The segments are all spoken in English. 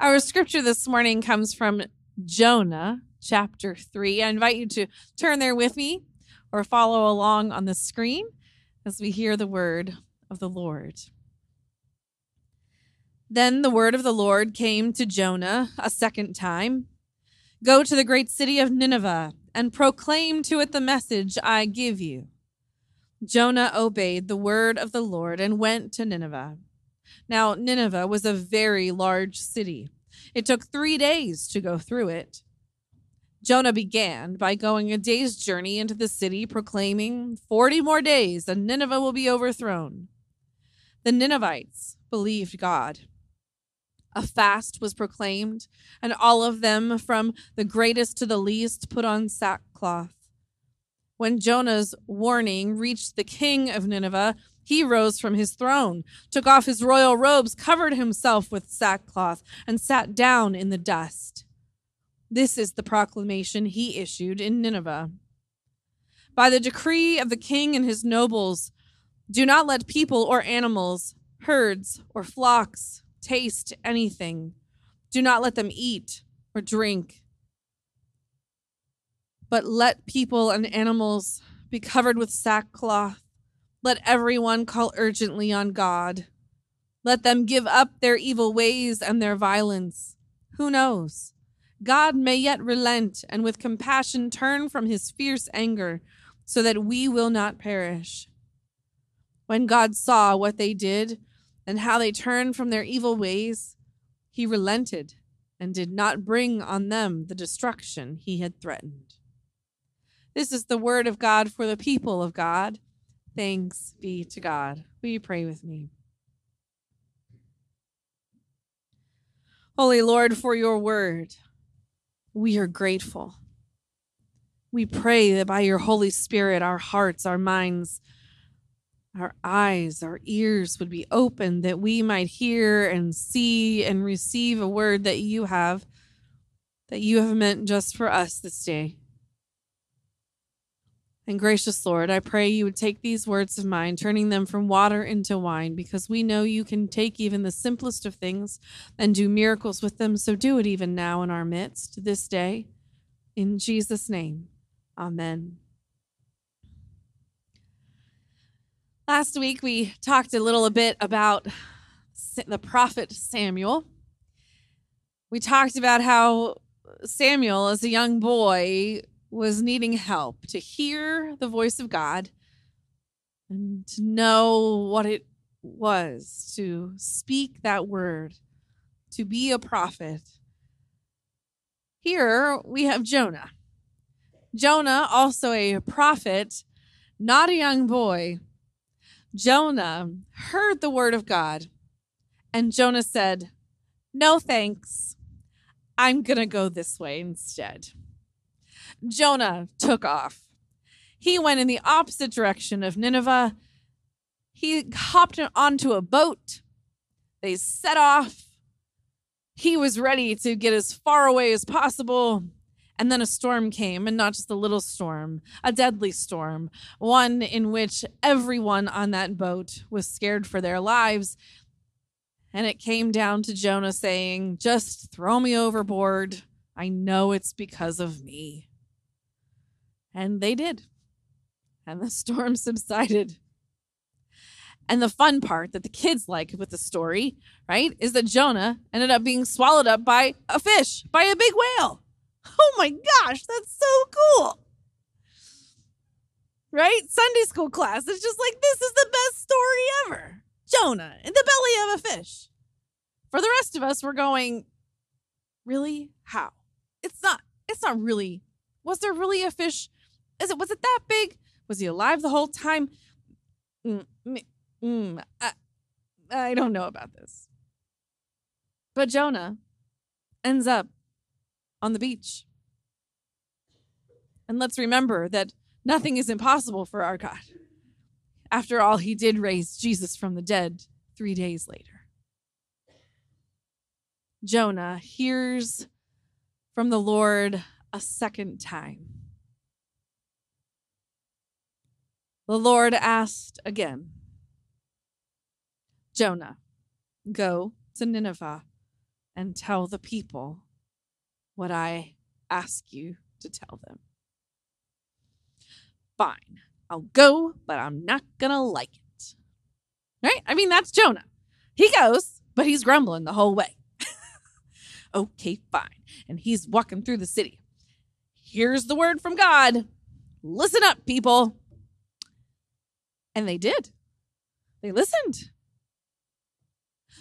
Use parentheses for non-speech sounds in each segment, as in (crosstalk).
Our scripture this morning comes from Jonah chapter 3. I invite you to turn there with me or follow along on the screen as we hear the word of the Lord. Then the word of the Lord came to Jonah a second time Go to the great city of Nineveh and proclaim to it the message I give you. Jonah obeyed the word of the Lord and went to Nineveh. Now, Nineveh was a very large city. It took three days to go through it. Jonah began by going a day's journey into the city, proclaiming, Forty more days, and Nineveh will be overthrown. The Ninevites believed God. A fast was proclaimed, and all of them, from the greatest to the least, put on sackcloth. When Jonah's warning reached the king of Nineveh, he rose from his throne, took off his royal robes, covered himself with sackcloth, and sat down in the dust. This is the proclamation he issued in Nineveh. By the decree of the king and his nobles, do not let people or animals, herds or flocks taste anything. Do not let them eat or drink. But let people and animals be covered with sackcloth let everyone call urgently on God. Let them give up their evil ways and their violence. Who knows? God may yet relent and with compassion turn from his fierce anger so that we will not perish. When God saw what they did and how they turned from their evil ways, he relented and did not bring on them the destruction he had threatened. This is the word of God for the people of God. Thanks be to God. Will you pray with me? Holy Lord, for your word, we are grateful. We pray that by your Holy Spirit, our hearts, our minds, our eyes, our ears would be open, that we might hear and see and receive a word that you have, that you have meant just for us this day. And gracious Lord, I pray you would take these words of mine, turning them from water into wine, because we know you can take even the simplest of things and do miracles with them. So do it even now in our midst, this day. In Jesus' name, amen. Last week, we talked a little bit about the prophet Samuel. We talked about how Samuel, as a young boy, was needing help to hear the voice of God and to know what it was to speak that word, to be a prophet. Here we have Jonah. Jonah, also a prophet, not a young boy. Jonah heard the word of God, and Jonah said, No thanks. I'm going to go this way instead. Jonah took off. He went in the opposite direction of Nineveh. He hopped onto a boat. They set off. He was ready to get as far away as possible. And then a storm came, and not just a little storm, a deadly storm, one in which everyone on that boat was scared for their lives. And it came down to Jonah saying, Just throw me overboard. I know it's because of me. And they did. And the (laughs) storm subsided. And the fun part that the kids like with the story, right, is that Jonah ended up being swallowed up by a fish, by a big whale. Oh my gosh, that's so cool. Right? Sunday school class is just like, this is the best story ever. Jonah in the belly of a fish. For the rest of us, we're going, really? How? It's not, it's not really, was there really a fish is it was it that big? Was he alive the whole time? Mm, mm, I, I don't know about this. But Jonah ends up on the beach. And let's remember that nothing is impossible for our God. After all, he did raise Jesus from the dead three days later. Jonah hears from the Lord a second time. The Lord asked again Jonah, go to Nineveh and tell the people what I ask you to tell them. Fine, I'll go, but I'm not going to like it. Right? I mean, that's Jonah. He goes, but he's grumbling the whole way. (laughs) okay, fine. And he's walking through the city. Here's the word from God. Listen up, people. And they did. They listened.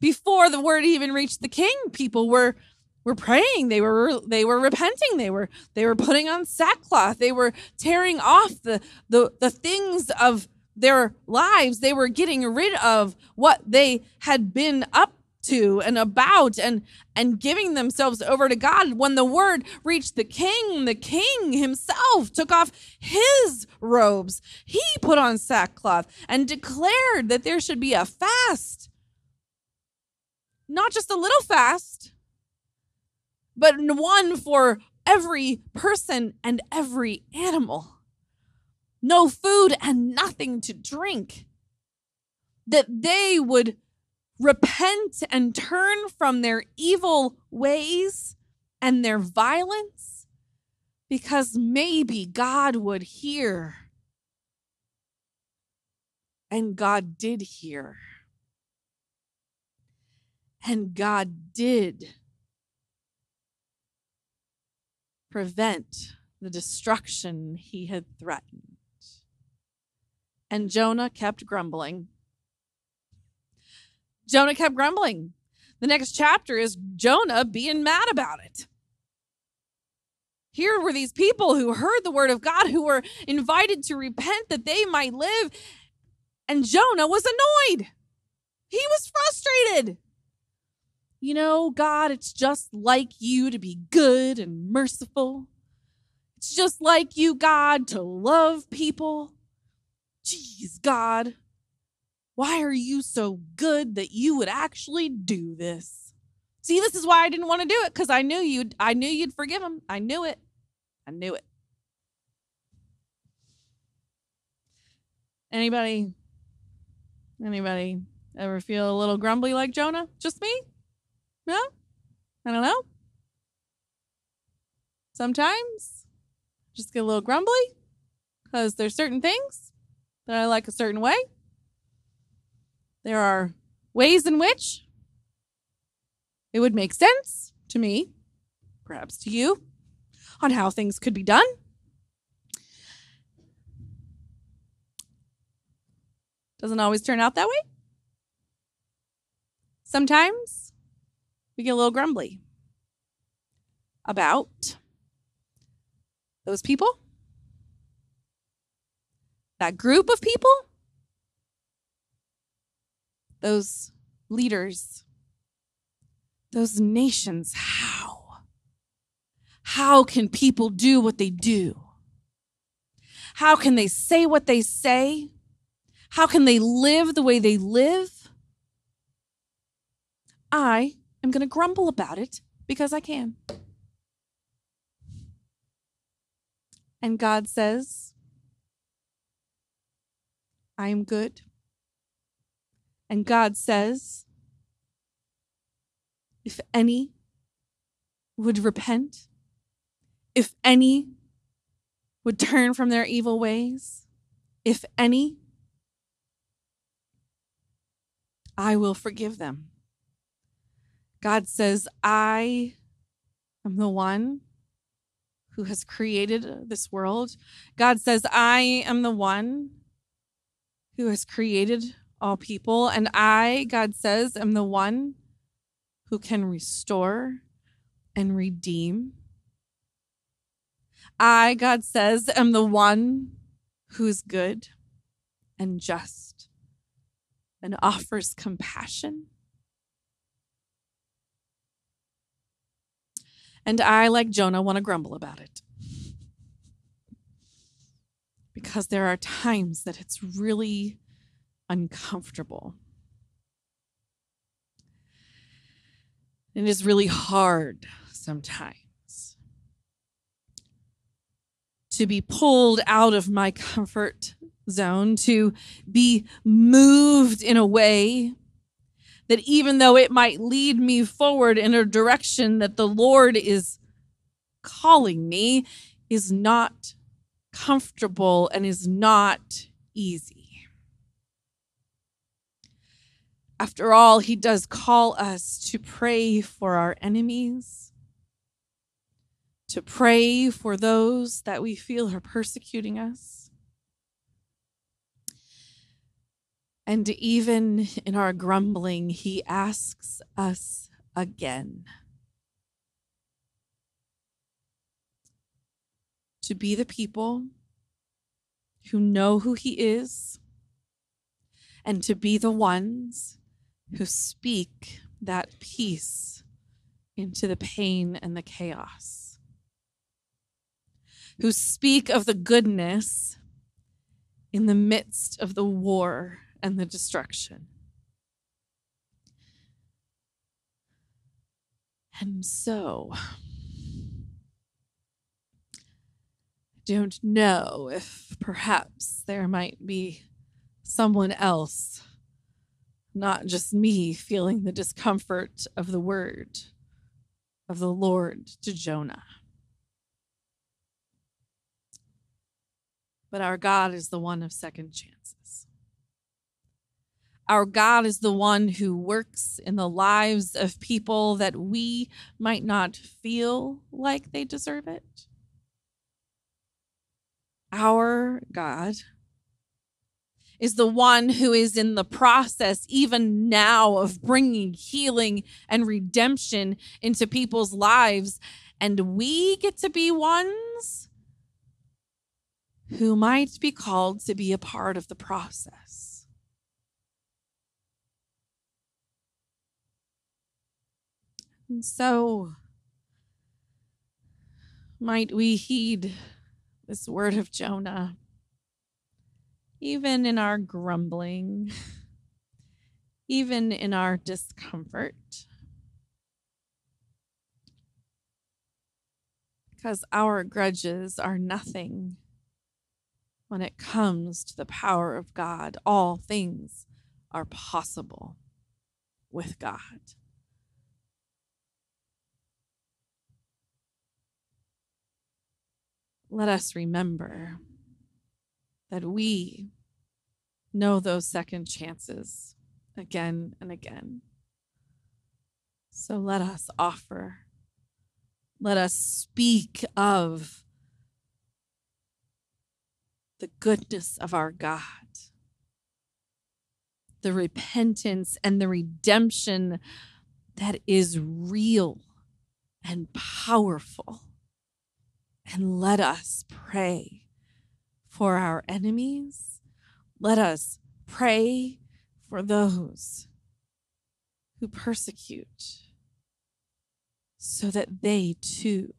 Before the word even reached the king, people were were praying they were they were repenting they were they were putting on sackcloth they were tearing off the the the things of their lives they were getting rid of what they had been up to and about and and giving themselves over to God when the word reached the king the king himself took off his robes he put on sackcloth and declared that there should be a fast not just a little fast but one for every person and every animal. No food and nothing to drink. That they would repent and turn from their evil ways and their violence because maybe God would hear. And God did hear. And God did prevent the destruction he had threatened. And Jonah kept grumbling. Jonah kept grumbling. The next chapter is Jonah being mad about it. Here were these people who heard the word of God, who were invited to repent that they might live. And Jonah was annoyed. He was frustrated. You know, God, it's just like you to be good and merciful. It's just like you, God, to love people. Jeez, God, why are you so good that you would actually do this? See, this is why I didn't want to do it because I knew you'd I knew you'd forgive him. I knew it. I knew it. Anybody anybody ever feel a little grumbly like Jonah? Just me? No? I don't know. Sometimes just get a little grumbly because there's certain things that I like a certain way. There are ways in which it would make sense to me, perhaps to you, on how things could be done. Doesn't always turn out that way. Sometimes we get a little grumbly about those people, that group of people, those leaders, those nations. How? How can people do what they do? How can they say what they say? How can they live the way they live? I I'm going to grumble about it because I can. And God says, I am good. And God says, if any would repent, if any would turn from their evil ways, if any, I will forgive them. God says, I am the one who has created this world. God says, I am the one who has created all people. And I, God says, am the one who can restore and redeem. I, God says, am the one who is good and just and offers compassion And I, like Jonah, want to grumble about it. Because there are times that it's really uncomfortable. It is really hard sometimes to be pulled out of my comfort zone, to be moved in a way that even though it might lead me forward in a direction that the Lord is calling me, is not comfortable and is not easy. After all, he does call us to pray for our enemies, to pray for those that we feel are persecuting us. And even in our grumbling, he asks us again to be the people who know who he is and to be the ones who speak that peace into the pain and the chaos, who speak of the goodness in the midst of the war and the destruction. And so, I don't know if perhaps there might be someone else not just me feeling the discomfort of the word of the Lord to Jonah. But our God is the one of second chances. Our God is the one who works in the lives of people that we might not feel like they deserve it. Our God is the one who is in the process, even now, of bringing healing and redemption into people's lives. And we get to be ones who might be called to be a part of the process. And so, might we heed this word of Jonah? Even in our grumbling, (laughs) even in our discomfort. Because our grudges are nothing when it comes to the power of God. All things are possible with God. Let us remember that we know those second chances again and again. So let us offer, let us speak of the goodness of our God, the repentance and the redemption that is real and powerful. And let us pray for our enemies. Let us pray for those who persecute so that they too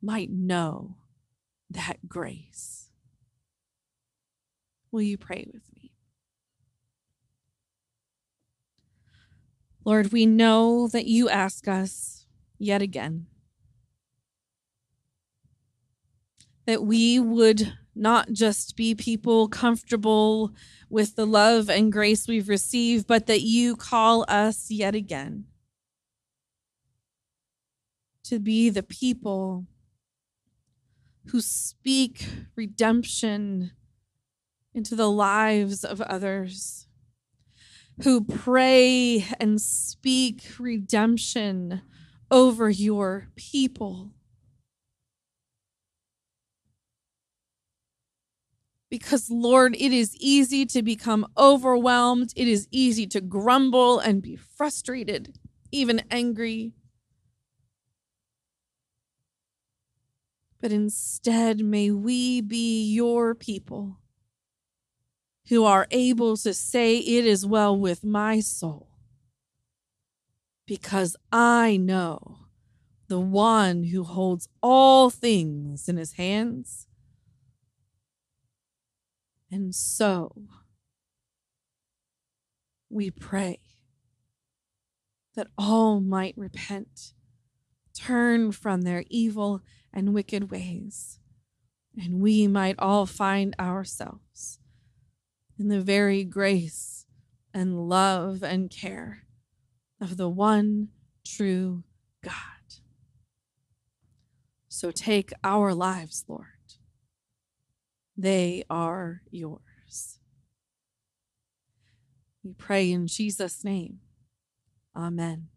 might know that grace. Will you pray with me? Lord, we know that you ask us yet again that we would not just be people comfortable with the love and grace we've received, but that you call us yet again to be the people who speak redemption into the lives of others, who pray and speak redemption over your people. Because, Lord, it is easy to become overwhelmed. It is easy to grumble and be frustrated, even angry. But instead, may we be your people who are able to say, It is well with my soul, because I know the one who holds all things in his hands and so we pray that all might repent, turn from their evil and wicked ways, and we might all find ourselves in the very grace and love and care of the one true God. So take our lives, Lord. They are yours. We pray in Jesus' name. Amen.